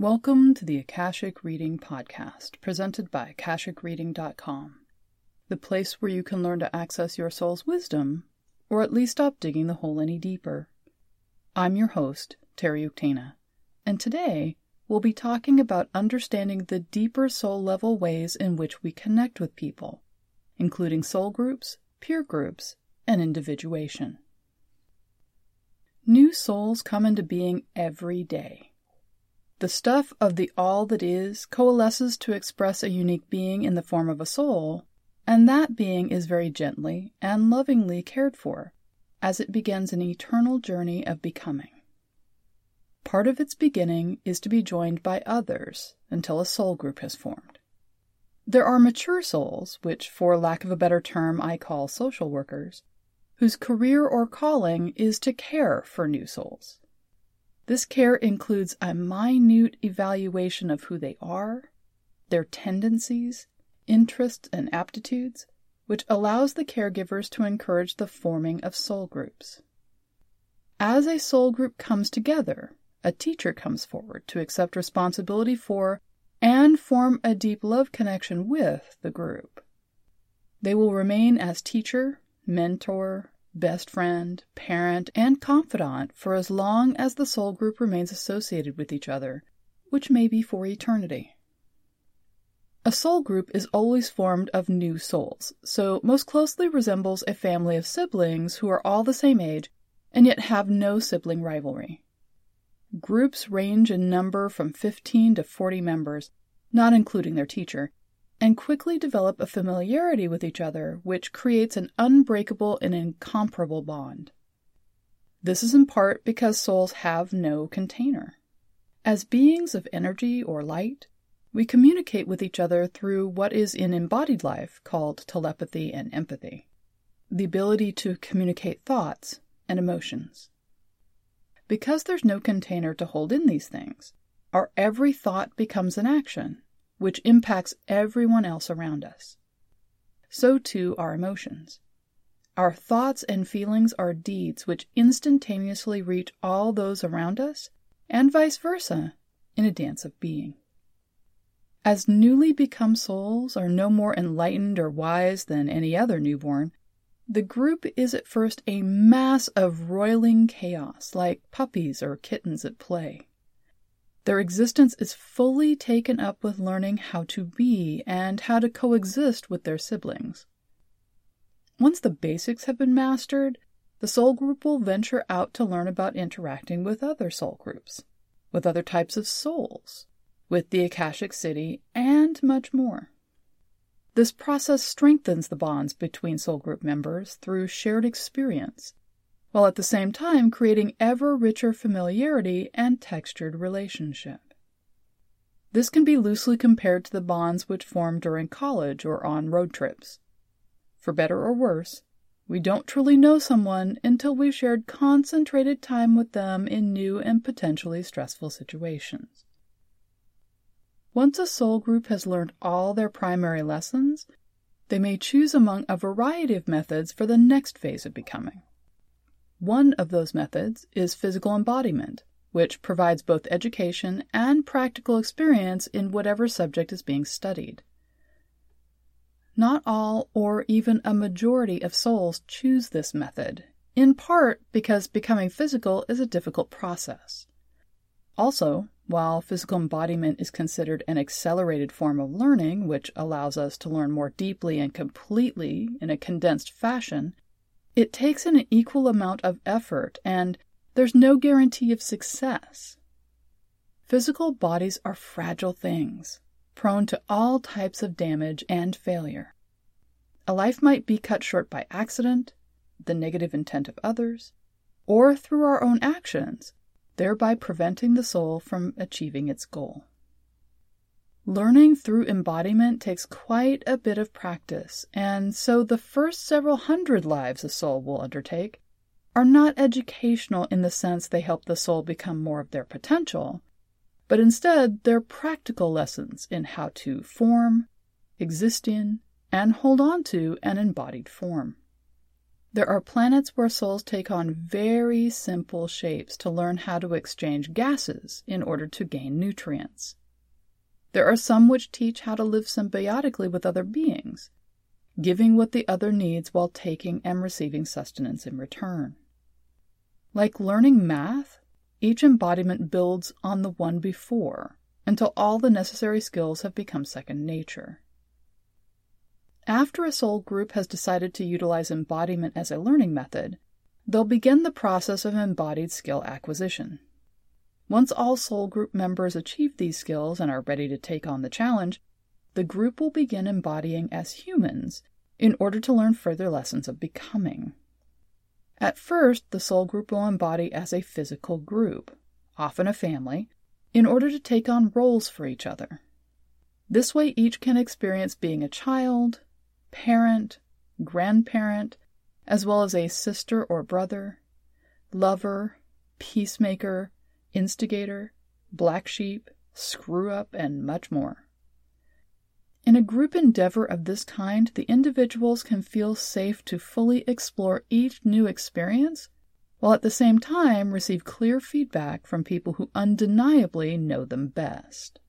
Welcome to the Akashic Reading Podcast, presented by AkashicReading.com, the place where you can learn to access your soul's wisdom, or at least stop digging the hole any deeper. I'm your host, Terry Uktana, and today we'll be talking about understanding the deeper soul level ways in which we connect with people, including soul groups, peer groups, and individuation. New souls come into being every day. The stuff of the all that is coalesces to express a unique being in the form of a soul, and that being is very gently and lovingly cared for as it begins an eternal journey of becoming. Part of its beginning is to be joined by others until a soul group has formed. There are mature souls, which, for lack of a better term, I call social workers, whose career or calling is to care for new souls. This care includes a minute evaluation of who they are, their tendencies, interests, and aptitudes, which allows the caregivers to encourage the forming of soul groups. As a soul group comes together, a teacher comes forward to accept responsibility for and form a deep love connection with the group. They will remain as teacher, mentor, best friend, parent, and confidant for as long as the soul group remains associated with each other, which may be for eternity. A soul group is always formed of new souls, so most closely resembles a family of siblings who are all the same age and yet have no sibling rivalry. Groups range in number from 15 to 40 members, not including their teacher, and quickly develop a familiarity with each other, which creates an unbreakable and incomparable bond. This is in part because souls have no container. As beings of energy or light, we communicate with each other through what is in embodied life called telepathy and empathy the ability to communicate thoughts and emotions. Because there's no container to hold in these things, our every thought becomes an action, which impacts everyone else around us. So too our emotions. Our thoughts and feelings are deeds which instantaneously reach all those around us, and vice versa, in a dance of being. As newly become souls are no more enlightened or wise than any other newborn, the group is at first a mass of roiling chaos, like puppies or kittens at play. Their existence is fully taken up with learning how to be and how to coexist with their siblings. Once the basics have been mastered, the soul group will venture out to learn about interacting with other soul groups, with other types of souls, with the Akashic City, and much more. This process strengthens the bonds between soul group members through shared experience while at the same time creating ever richer familiarity and textured relationship. This can be loosely compared to the bonds which form during college or on road trips. For better or worse, we don't truly know someone until we've shared concentrated time with them in new and potentially stressful situations. Once a soul group has learned all their primary lessons, they may choose among a variety of methods for the next phase of becoming. One of those methods is physical embodiment, which provides both education and practical experience in whatever subject is being studied. Not all, or even a majority of souls choose this method, in part because becoming physical is a difficult process. Also, while physical embodiment is considered an accelerated form of learning, which allows us to learn more deeply and completely in a condensed fashion, it takes an equal amount of effort, and there's no guarantee of success. Physical bodies are fragile things, prone to all types of damage and failure. A life might be cut short by accident, the negative intent of others, or through our own actions, thereby preventing the soul from achieving its goal. Learning through embodiment takes quite a bit of practice, and so the first several hundred lives a soul will undertake are not educational in the sense they help the soul become more of their potential, but instead they're practical lessons in how to form, exist in, and hold on to an embodied form. There are planets where souls take on very simple shapes to learn how to exchange gases in order to gain nutrients. There are some which teach how to live symbiotically with other beings, giving what the other needs while taking and receiving sustenance in return. Like learning math, each embodiment builds on the one before until all the necessary skills have become second nature. After a soul group has decided to utilize embodiment as a learning method, they'll begin the process of embodied skill acquisition. Once all soul group members achieve these skills and are ready to take on the challenge, the group will begin embodying as humans in order to learn further lessons of becoming. At first, the soul group will embody as a physical group, often a family, in order to take on roles for each other. This way, each can experience being a child, parent, grandparent, as well as a sister or brother, lover, peacemaker, instigator, black sheep, screw up, and much more. In a group endeavor of this kind, the individuals can feel safe to fully explore each new experience, while at the same time receive clear feedback from people who undeniably know them best.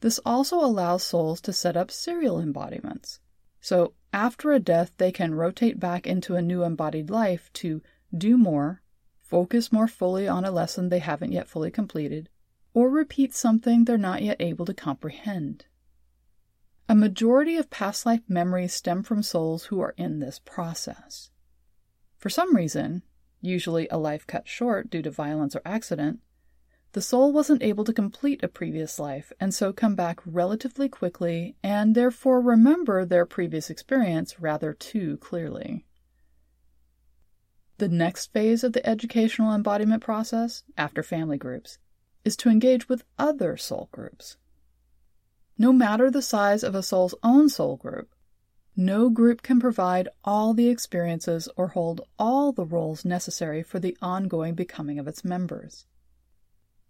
This also allows souls to set up serial embodiments, so after a death, they can rotate back into a new embodied life to do more, focus more fully on a lesson they haven't yet fully completed, or repeat something they're not yet able to comprehend. A majority of past life memories stem from souls who are in this process. For some reason, usually a life cut short due to violence or accident, the soul wasn't able to complete a previous life and so come back relatively quickly and therefore remember their previous experience rather too clearly. The next phase of the educational embodiment process, after family groups, is to engage with other soul groups. No matter the size of a soul's own soul group, no group can provide all the experiences or hold all the roles necessary for the ongoing becoming of its members.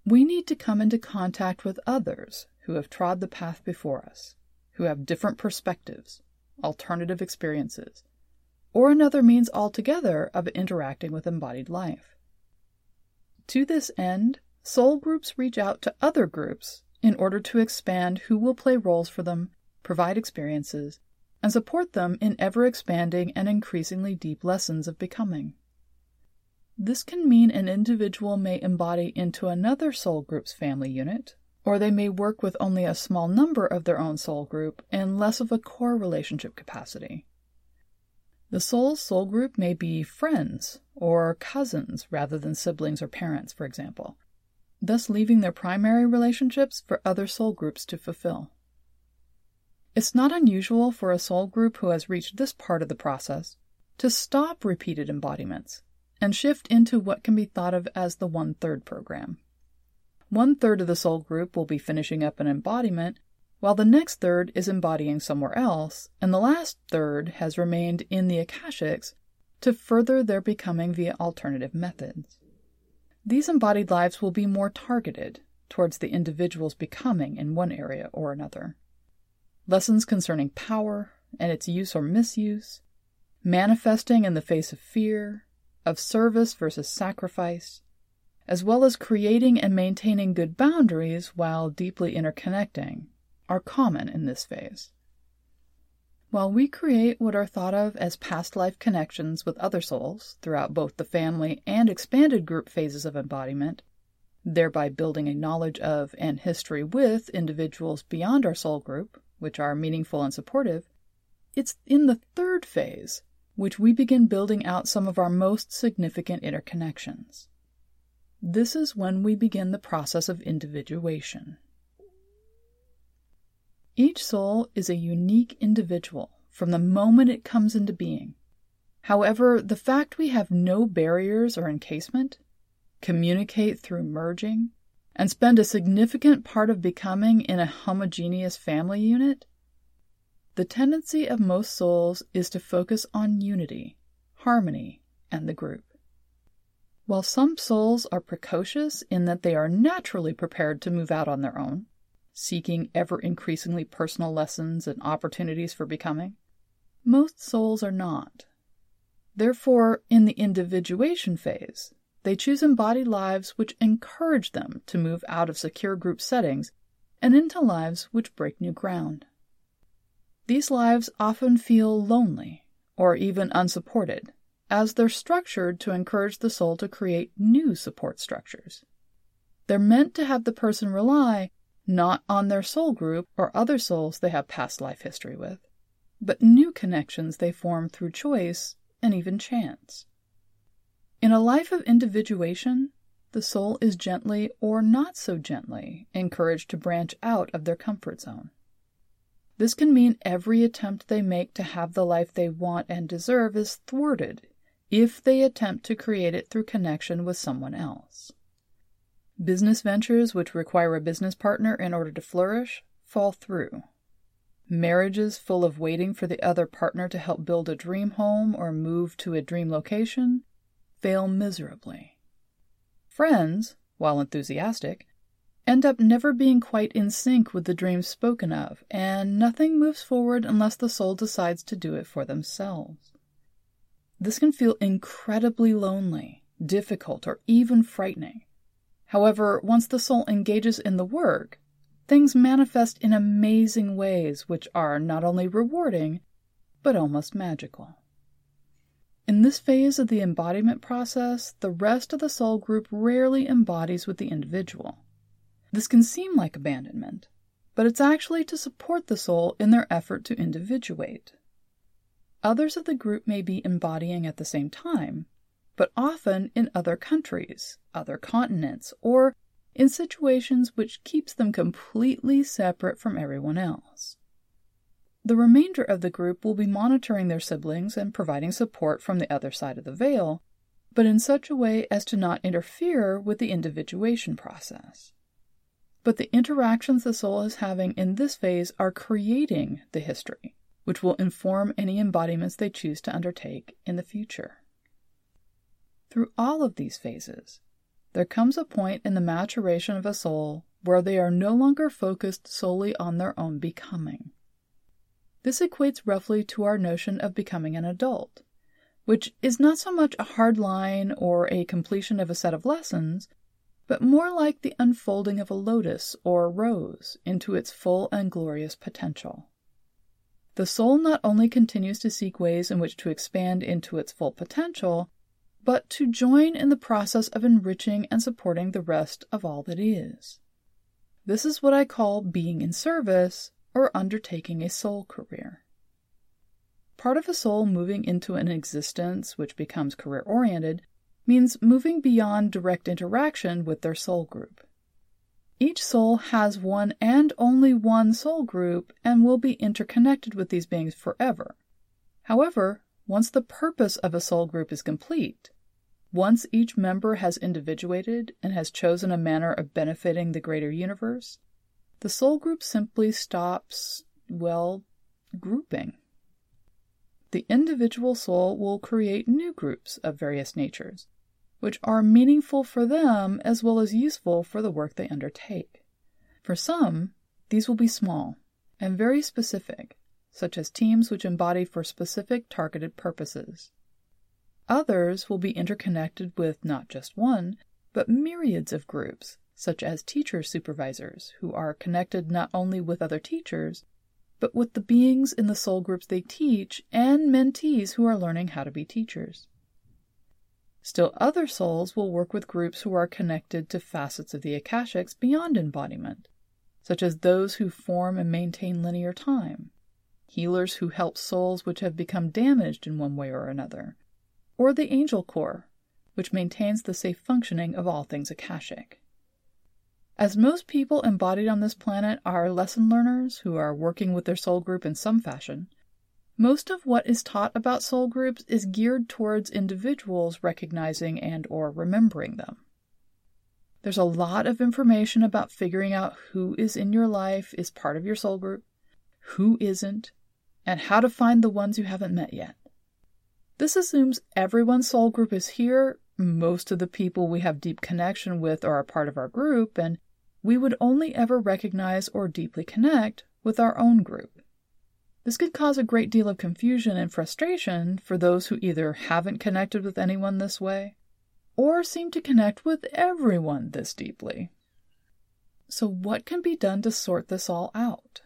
We need to come into contact with others who have trod the path before us, who have different perspectives, alternative experiences, or another means altogether of interacting with embodied life. To this end, soul groups reach out to other groups in order to expand who will play roles for them, provide experiences, and support them in ever expanding and increasingly deep lessons of becoming. This can mean an individual may embody into another soul group's family unit, or they may work with only a small number of their own soul group and less of a core relationship capacity. The soul's soul group may be friends or cousins rather than siblings or parents, for example, thus leaving their primary relationships for other soul groups to fulfill. It's not unusual for a soul group who has reached this part of the process to stop repeated embodiments and shift into what can be thought of as the one third program. One third of the soul group will be finishing up an embodiment, while the next third is embodying somewhere else, and the last third has remained in the Akashics to further their becoming via alternative methods. These embodied lives will be more targeted towards the individual's becoming in one area or another. Lessons concerning power and its use or misuse, manifesting in the face of fear, of service versus sacrifice, as well as creating and maintaining good boundaries while deeply interconnecting, are common in this phase. While we create what are thought of as past life connections with other souls throughout both the family and expanded group phases of embodiment, thereby building a knowledge of and history with individuals beyond our soul group, which are meaningful and supportive, it's in the third phase which we begin building out some of our most significant interconnections. This is when we begin the process of individuation. Each soul is a unique individual from the moment it comes into being. However, the fact we have no barriers or encasement, communicate through merging, and spend a significant part of becoming in a homogeneous family unit the tendency of most souls is to focus on unity, harmony, and the group. While some souls are precocious in that they are naturally prepared to move out on their own, seeking ever increasingly personal lessons and opportunities for becoming, most souls are not. Therefore, in the individuation phase, they choose embodied lives which encourage them to move out of secure group settings and into lives which break new ground. These lives often feel lonely or even unsupported, as they're structured to encourage the soul to create new support structures. They're meant to have the person rely not on their soul group or other souls they have past life history with, but new connections they form through choice and even chance. In a life of individuation, the soul is gently or not so gently encouraged to branch out of their comfort zone. This can mean every attempt they make to have the life they want and deserve is thwarted if they attempt to create it through connection with someone else. Business ventures which require a business partner in order to flourish fall through Marriages full of waiting for the other partner to help build a dream home or move to a dream location fail miserably. Friends, while enthusiastic, end up never being quite in sync with the dreams spoken of, and nothing moves forward unless the soul decides to do it for themselves. This can feel incredibly lonely, difficult, or even frightening. However, once the soul engages in the work, things manifest in amazing ways which are not only rewarding, but almost magical. In this phase of the embodiment process, the rest of the soul group rarely embodies with the individual. This can seem like abandonment, but it's actually to support the soul in their effort to individuate. Others of the group may be embodying at the same time, but often in other countries, other continents, or in situations which keeps them completely separate from everyone else. The remainder of the group will be monitoring their siblings and providing support from the other side of the veil, but in such a way as to not interfere with the individuation process. But the interactions the soul is having in this phase are creating the history, which will inform any embodiments they choose to undertake in the future. Through all of these phases, there comes a point in the maturation of a soul where they are no longer focused solely on their own becoming. This equates roughly to our notion of becoming an adult, which is not so much a hard line or a completion of a set of lessons, but more like the unfolding of a lotus or rose into its full and glorious potential. The soul not only continues to seek ways in which to expand into its full potential, but to join in the process of enriching and supporting the rest of all that is. This is what I call being in service or undertaking a soul career. Part of a soul moving into an existence which becomes career oriented means moving beyond direct interaction with their soul group. Each soul has one and only one soul group and will be interconnected with these beings forever. However, once the purpose of a soul group is complete, once each member has individuated and has chosen a manner of benefiting the greater universe, the soul group simply stops, well, grouping. The individual soul will create new groups of various natures, which are meaningful for them as well as useful for the work they undertake. For some, these will be small and very specific, such as teams which embody for specific targeted purposes. Others will be interconnected with not just one, but myriads of groups, such as teacher supervisors, who are connected not only with other teachers, but with the beings in the soul groups they teach and mentees who are learning how to be teachers. Still, other souls will work with groups who are connected to facets of the Akashics beyond embodiment, such as those who form and maintain linear time, healers who help souls which have become damaged in one way or another, or the Angel Corps, which maintains the safe functioning of all things Akashic. As most people embodied on this planet are lesson learners who are working with their soul group in some fashion, most of what is taught about soul groups is geared towards individuals recognizing and or remembering them. There's a lot of information about figuring out who is in your life is part of your soul group, who isn't, and how to find the ones you haven't met yet. This assumes everyone's soul group is here, most of the people we have deep connection with are a part of our group, and we would only ever recognize or deeply connect with our own group. This could cause a great deal of confusion and frustration for those who either haven't connected with anyone this way or seem to connect with everyone this deeply. So, what can be done to sort this all out?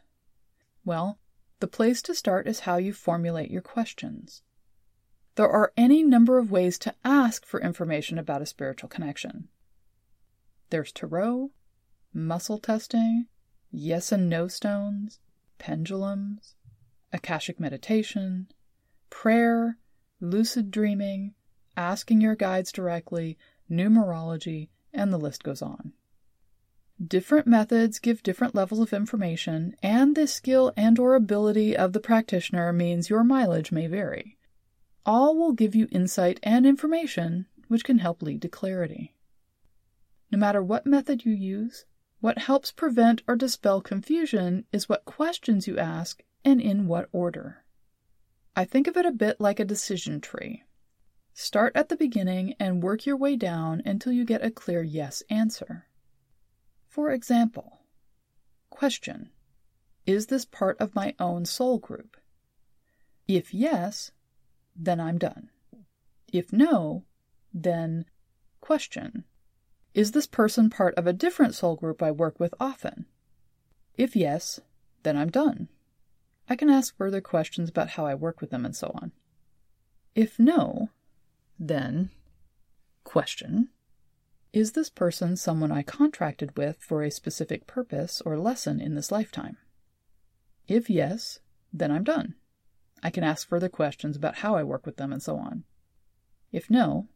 Well, the place to start is how you formulate your questions. There are any number of ways to ask for information about a spiritual connection. There's tarot, muscle testing, yes and no stones, pendulums, Akashic meditation, prayer, lucid dreaming, asking your guides directly, numerology, and the list goes on. Different methods give different levels of information, and the skill and or ability of the practitioner means your mileage may vary. All will give you insight and information which can help lead to clarity. No matter what method you use, what helps prevent or dispel confusion is what questions you ask and in what order. I think of it a bit like a decision tree. Start at the beginning and work your way down until you get a clear yes answer. For example, question Is this part of my own soul group? If yes, then I'm done. If no, then question Is this person part of a different soul group I work with often? If yes, then I'm done. I can ask further questions about how I work with them and so on. If no, then question Is this person someone I contracted with for a specific purpose or lesson in this lifetime? If yes, then I'm done. I can ask further questions about how I work with them and so on. If no,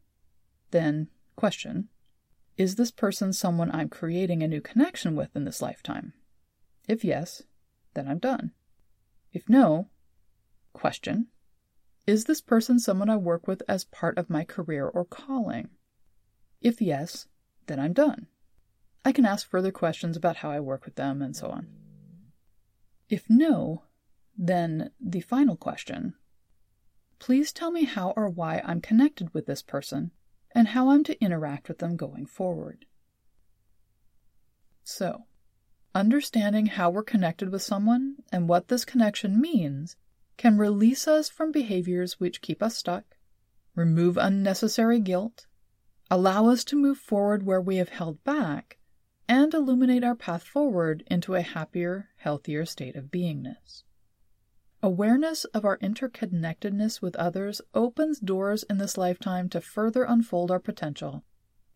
then question Is this person someone I'm creating a new connection with in this lifetime? If yes, then I'm done. If no, question Is this person someone I work with as part of my career or calling? If yes, then I'm done. I can ask further questions about how I work with them and so on. If no, then the final question Please tell me how or why I'm connected with this person and how I'm to interact with them going forward. So, Understanding how we're connected with someone and what this connection means can release us from behaviors which keep us stuck, remove unnecessary guilt, allow us to move forward where we have held back, and illuminate our path forward into a happier, healthier state of beingness. Awareness of our interconnectedness with others opens doors in this lifetime to further unfold our potential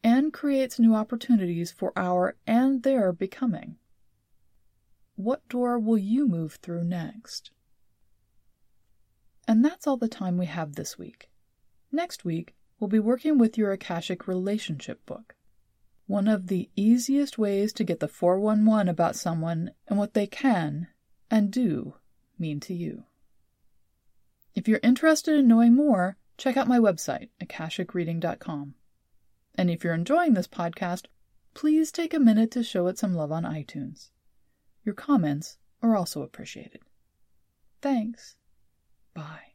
and creates new opportunities for our and their becoming. What door will you move through next? And that's all the time we have this week. Next week, we'll be working with your Akashic Relationship book. One of the easiest ways to get the 411 about someone and what they can and do mean to you. If you're interested in knowing more, check out my website, akashicreading.com. And if you're enjoying this podcast, please take a minute to show it some love on iTunes. Your comments are also appreciated. Thanks. Bye.